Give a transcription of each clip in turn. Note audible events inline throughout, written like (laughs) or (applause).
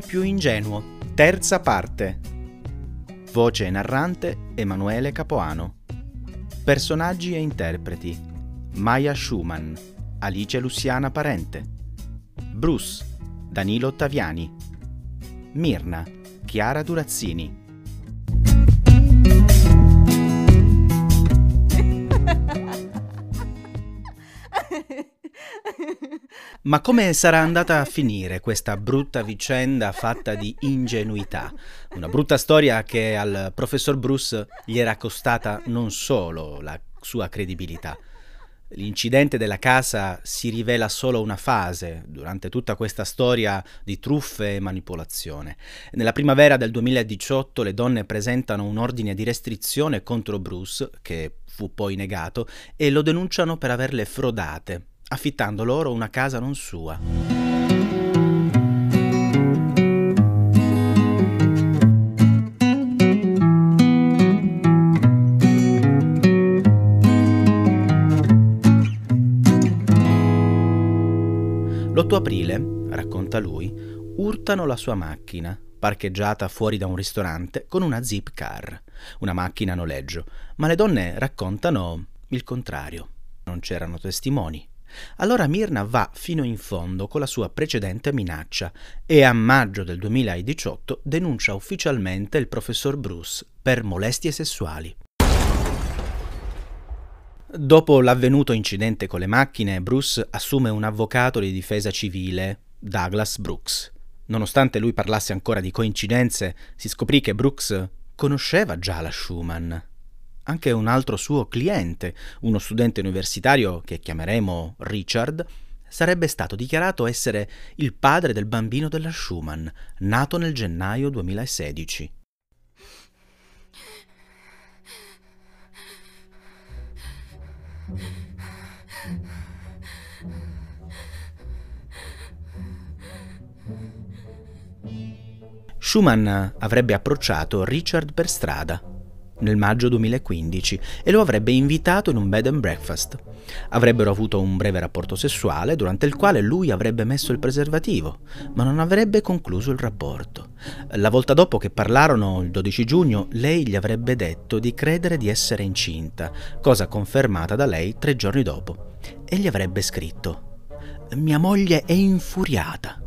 L'uomo più ingenuo, terza parte. Voce narrante Emanuele Capoano. Personaggi e interpreti. Maya Schumann, Alice Luciana Parente. Bruce, Danilo Ottaviani. Mirna, Chiara Durazzini. Ma come sarà andata a finire questa brutta vicenda fatta di ingenuità? Una brutta storia che al professor Bruce gli era costata non solo la sua credibilità. L'incidente della casa si rivela solo una fase durante tutta questa storia di truffe e manipolazione. Nella primavera del 2018 le donne presentano un ordine di restrizione contro Bruce, che fu poi negato, e lo denunciano per averle frodate, affittando loro una casa non sua. L'8 aprile, racconta lui, urtano la sua macchina, parcheggiata fuori da un ristorante con una zip car, una macchina a noleggio, ma le donne raccontano il contrario. Non c'erano testimoni. Allora Mirna va fino in fondo con la sua precedente minaccia e a maggio del 2018 denuncia ufficialmente il professor Bruce per molestie sessuali. Dopo l'avvenuto incidente con le macchine, Bruce assume un avvocato di difesa civile, Douglas Brooks. Nonostante lui parlasse ancora di coincidenze, si scoprì che Brooks conosceva già la Schumann anche un altro suo cliente, uno studente universitario che chiameremo Richard, sarebbe stato dichiarato essere il padre del bambino della Schumann, nato nel gennaio 2016. Schumann avrebbe approcciato Richard per strada nel maggio 2015 e lo avrebbe invitato in un bed and breakfast. Avrebbero avuto un breve rapporto sessuale durante il quale lui avrebbe messo il preservativo, ma non avrebbe concluso il rapporto. La volta dopo che parlarono, il 12 giugno, lei gli avrebbe detto di credere di essere incinta, cosa confermata da lei tre giorni dopo, e gli avrebbe scritto Mia moglie è infuriata.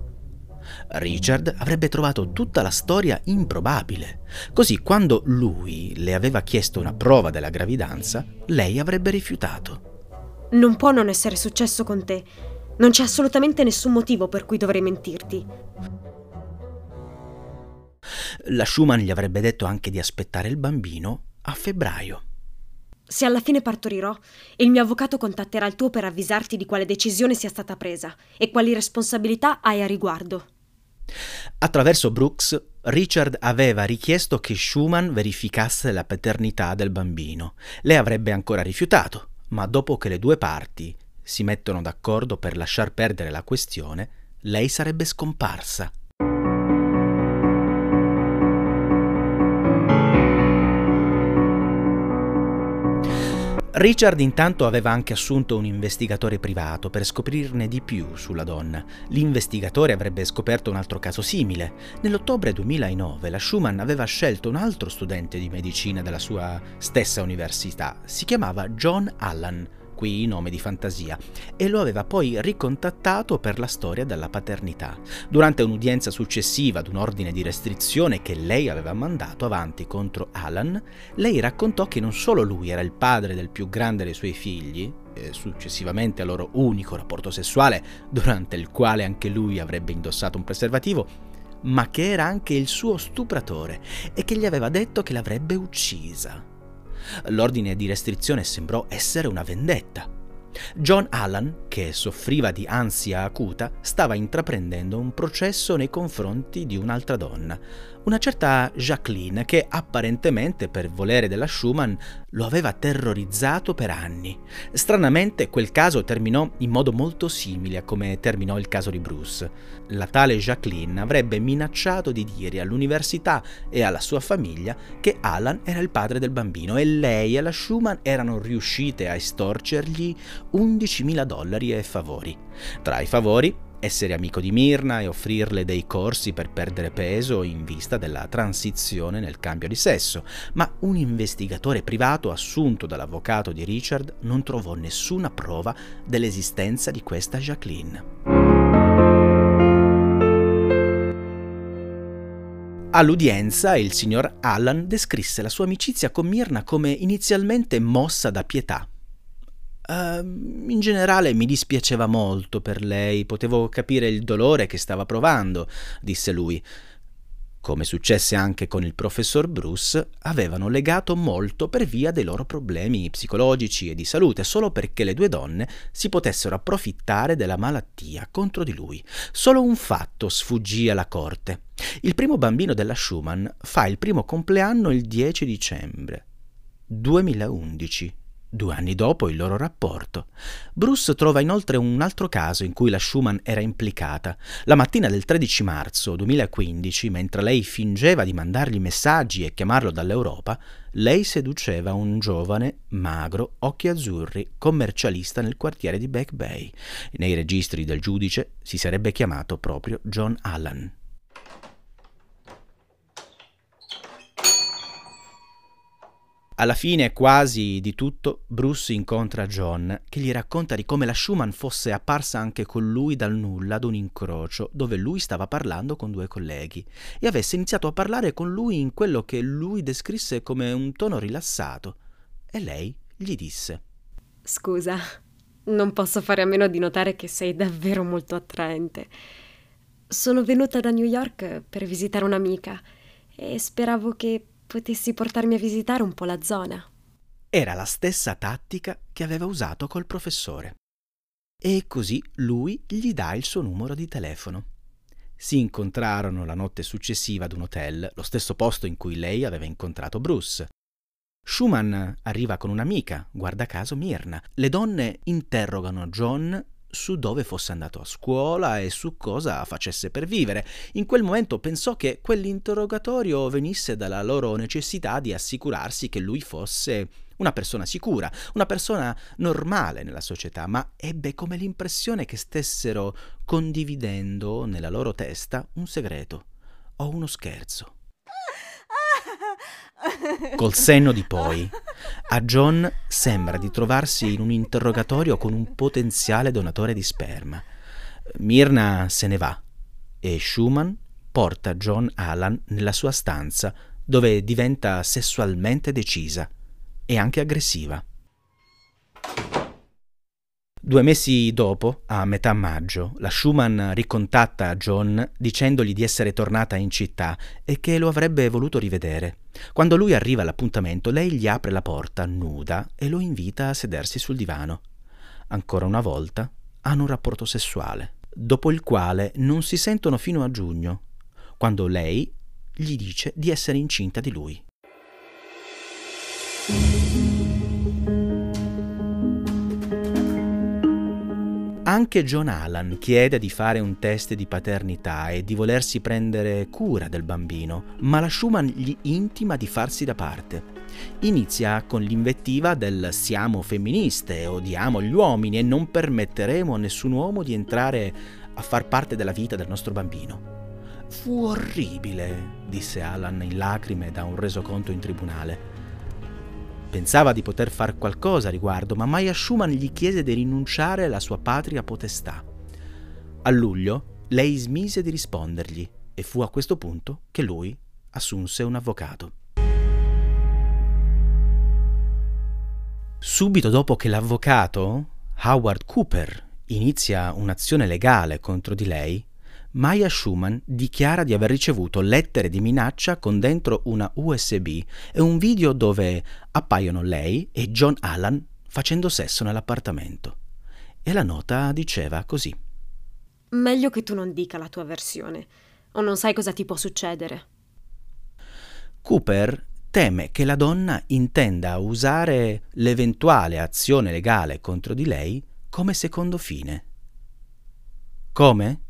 Richard avrebbe trovato tutta la storia improbabile. Così quando lui le aveva chiesto una prova della gravidanza, lei avrebbe rifiutato. Non può non essere successo con te. Non c'è assolutamente nessun motivo per cui dovrei mentirti. La Schumann gli avrebbe detto anche di aspettare il bambino a febbraio. Se alla fine partorirò, il mio avvocato contatterà il tuo per avvisarti di quale decisione sia stata presa e quali responsabilità hai a riguardo. Attraverso Brooks, Richard aveva richiesto che Schumann verificasse la paternità del bambino. Lei avrebbe ancora rifiutato, ma dopo che le due parti si mettono d'accordo per lasciar perdere la questione, lei sarebbe scomparsa. Richard intanto aveva anche assunto un investigatore privato per scoprirne di più sulla donna. L'investigatore avrebbe scoperto un altro caso simile. Nell'ottobre 2009 la Schumann aveva scelto un altro studente di medicina della sua stessa università. Si chiamava John Allan qui nome di fantasia, e lo aveva poi ricontattato per la storia della paternità. Durante un'udienza successiva ad un ordine di restrizione che lei aveva mandato avanti contro Alan, lei raccontò che non solo lui era il padre del più grande dei suoi figli, e successivamente al loro unico rapporto sessuale, durante il quale anche lui avrebbe indossato un preservativo, ma che era anche il suo stupratore e che gli aveva detto che l'avrebbe uccisa. L'ordine di restrizione sembrò essere una vendetta. John Allan, che soffriva di ansia acuta, stava intraprendendo un processo nei confronti di un'altra donna, una certa Jacqueline che apparentemente per volere della Schumann lo aveva terrorizzato per anni. Stranamente quel caso terminò in modo molto simile a come terminò il caso di Bruce. La tale Jacqueline avrebbe minacciato di dire all'università e alla sua famiglia che Alan era il padre del bambino e lei e la Schumann erano riuscite a estorcergli 11.000 dollari e favori. Tra i favori essere amico di Mirna e offrirle dei corsi per perdere peso in vista della transizione nel cambio di sesso, ma un investigatore privato assunto dall'avvocato di Richard non trovò nessuna prova dell'esistenza di questa Jacqueline. All'udienza il signor Allan descrisse la sua amicizia con Mirna come inizialmente mossa da pietà Uh, in generale mi dispiaceva molto per lei, potevo capire il dolore che stava provando, disse lui. Come successe anche con il professor Bruce, avevano legato molto per via dei loro problemi psicologici e di salute, solo perché le due donne si potessero approfittare della malattia contro di lui. Solo un fatto sfuggì alla corte. Il primo bambino della Schumann fa il primo compleanno il 10 dicembre 2011 due anni dopo il loro rapporto. Bruce trova inoltre un altro caso in cui la Schumann era implicata. La mattina del 13 marzo 2015, mentre lei fingeva di mandargli messaggi e chiamarlo dall'Europa, lei seduceva un giovane, magro, occhi azzurri, commercialista nel quartiere di Back Bay. Nei registri del giudice si sarebbe chiamato proprio John Allan. Alla fine quasi di tutto, Bruce incontra John, che gli racconta di come la Schumann fosse apparsa anche con lui dal nulla ad un incrocio, dove lui stava parlando con due colleghi, e avesse iniziato a parlare con lui in quello che lui descrisse come un tono rilassato. E lei gli disse: Scusa, non posso fare a meno di notare che sei davvero molto attraente. Sono venuta da New York per visitare un'amica e speravo che potessi portarmi a visitare un po' la zona. Era la stessa tattica che aveva usato col professore. E così lui gli dà il suo numero di telefono. Si incontrarono la notte successiva ad un hotel, lo stesso posto in cui lei aveva incontrato Bruce. Schumann arriva con un'amica, guarda caso Mirna. Le donne interrogano John su dove fosse andato a scuola e su cosa facesse per vivere. In quel momento pensò che quell'interrogatorio venisse dalla loro necessità di assicurarsi che lui fosse una persona sicura, una persona normale nella società, ma ebbe come l'impressione che stessero condividendo nella loro testa un segreto o uno scherzo. Col senno di poi, a John sembra di trovarsi in un interrogatorio con un potenziale donatore di sperma. Mirna se ne va e Schumann porta John Allan nella sua stanza dove diventa sessualmente decisa e anche aggressiva. Due mesi dopo, a metà maggio, la Schumann ricontatta John dicendogli di essere tornata in città e che lo avrebbe voluto rivedere. Quando lui arriva all'appuntamento, lei gli apre la porta nuda e lo invita a sedersi sul divano. Ancora una volta hanno un rapporto sessuale, dopo il quale non si sentono fino a giugno, quando lei gli dice di essere incinta di lui. Anche John Allan chiede di fare un test di paternità e di volersi prendere cura del bambino, ma la Schumann gli intima di farsi da parte. Inizia con l'invettiva del siamo femministe, odiamo gli uomini e non permetteremo a nessun uomo di entrare a far parte della vita del nostro bambino. Fu orribile, disse Alan in lacrime da un resoconto in tribunale. Pensava di poter far qualcosa a riguardo, ma Maya Schumann gli chiese di rinunciare alla sua patria potestà. A luglio lei smise di rispondergli e fu a questo punto che lui assunse un avvocato. Subito dopo che l'avvocato, Howard Cooper, inizia un'azione legale contro di lei, Maya Schumann dichiara di aver ricevuto lettere di minaccia con dentro una USB e un video dove appaiono lei e John Allan facendo sesso nell'appartamento. E la nota diceva così. Meglio che tu non dica la tua versione, o non sai cosa ti può succedere. Cooper teme che la donna intenda usare l'eventuale azione legale contro di lei come secondo fine. Come?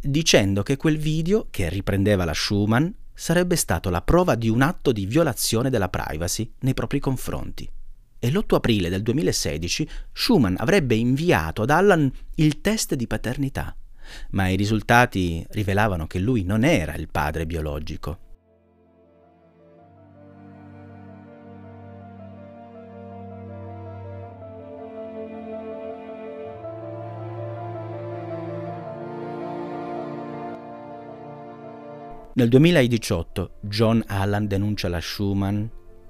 Dicendo che quel video, che riprendeva la Schumann, sarebbe stato la prova di un atto di violazione della privacy nei propri confronti. E l'8 aprile del 2016 Schumann avrebbe inviato ad Allan il test di paternità. ma i risultati rivelavano che lui non era il padre biologico. Nel 2018 John Allan denuncia la Schumann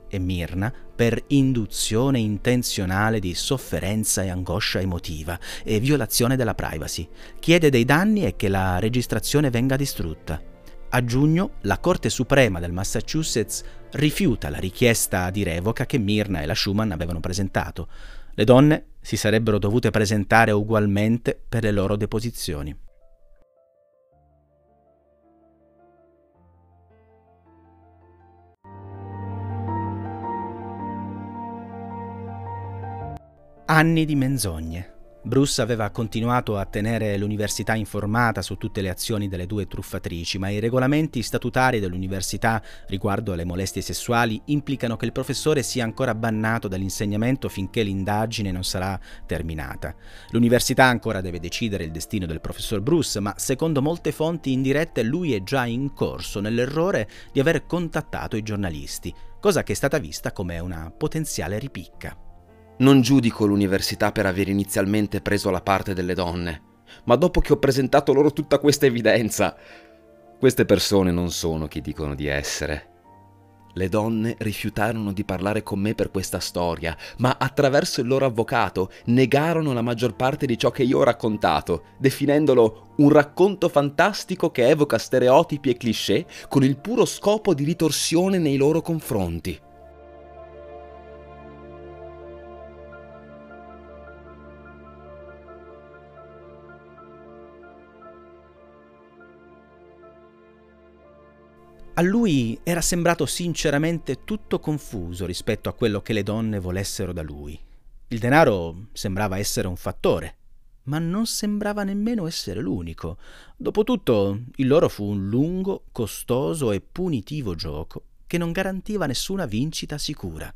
e Mirna per induzione intenzionale di sofferenza e angoscia emotiva e violazione della privacy. Chiede dei danni e che la registrazione venga distrutta. A giugno la Corte Suprema del Massachusetts rifiuta la richiesta di revoca che Mirna e la Schumann avevano presentato. Le donne si sarebbero dovute presentare ugualmente per le loro deposizioni. Anni di menzogne. Bruce aveva continuato a tenere l'università informata su tutte le azioni delle due truffatrici, ma i regolamenti statutari dell'università riguardo alle molestie sessuali implicano che il professore sia ancora bannato dall'insegnamento finché l'indagine non sarà terminata. L'università ancora deve decidere il destino del professor Bruce, ma secondo molte fonti indirette lui è già in corso nell'errore di aver contattato i giornalisti, cosa che è stata vista come una potenziale ripicca. Non giudico l'università per aver inizialmente preso la parte delle donne, ma dopo che ho presentato loro tutta questa evidenza, queste persone non sono chi dicono di essere. Le donne rifiutarono di parlare con me per questa storia, ma attraverso il loro avvocato negarono la maggior parte di ciò che io ho raccontato, definendolo un racconto fantastico che evoca stereotipi e cliché con il puro scopo di ritorsione nei loro confronti. A lui era sembrato sinceramente tutto confuso rispetto a quello che le donne volessero da lui. Il denaro sembrava essere un fattore, ma non sembrava nemmeno essere l'unico. Dopotutto, il loro fu un lungo, costoso e punitivo gioco che non garantiva nessuna vincita sicura.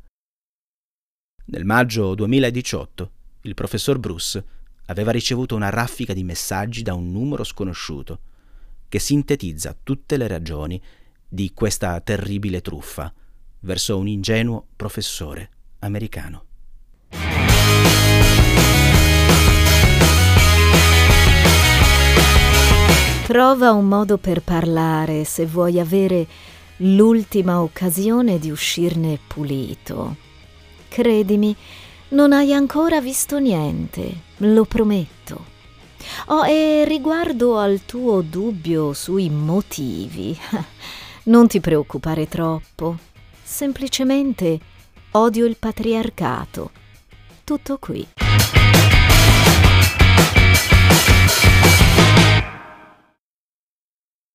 Nel maggio 2018, il professor Bruce aveva ricevuto una raffica di messaggi da un numero sconosciuto che sintetizza tutte le ragioni di questa terribile truffa verso un ingenuo professore americano. Trova un modo per parlare se vuoi avere l'ultima occasione di uscirne pulito. Credimi, non hai ancora visto niente, lo prometto. Oh, e riguardo al tuo dubbio sui motivi, (laughs) Non ti preoccupare troppo. Semplicemente odio il patriarcato. Tutto qui.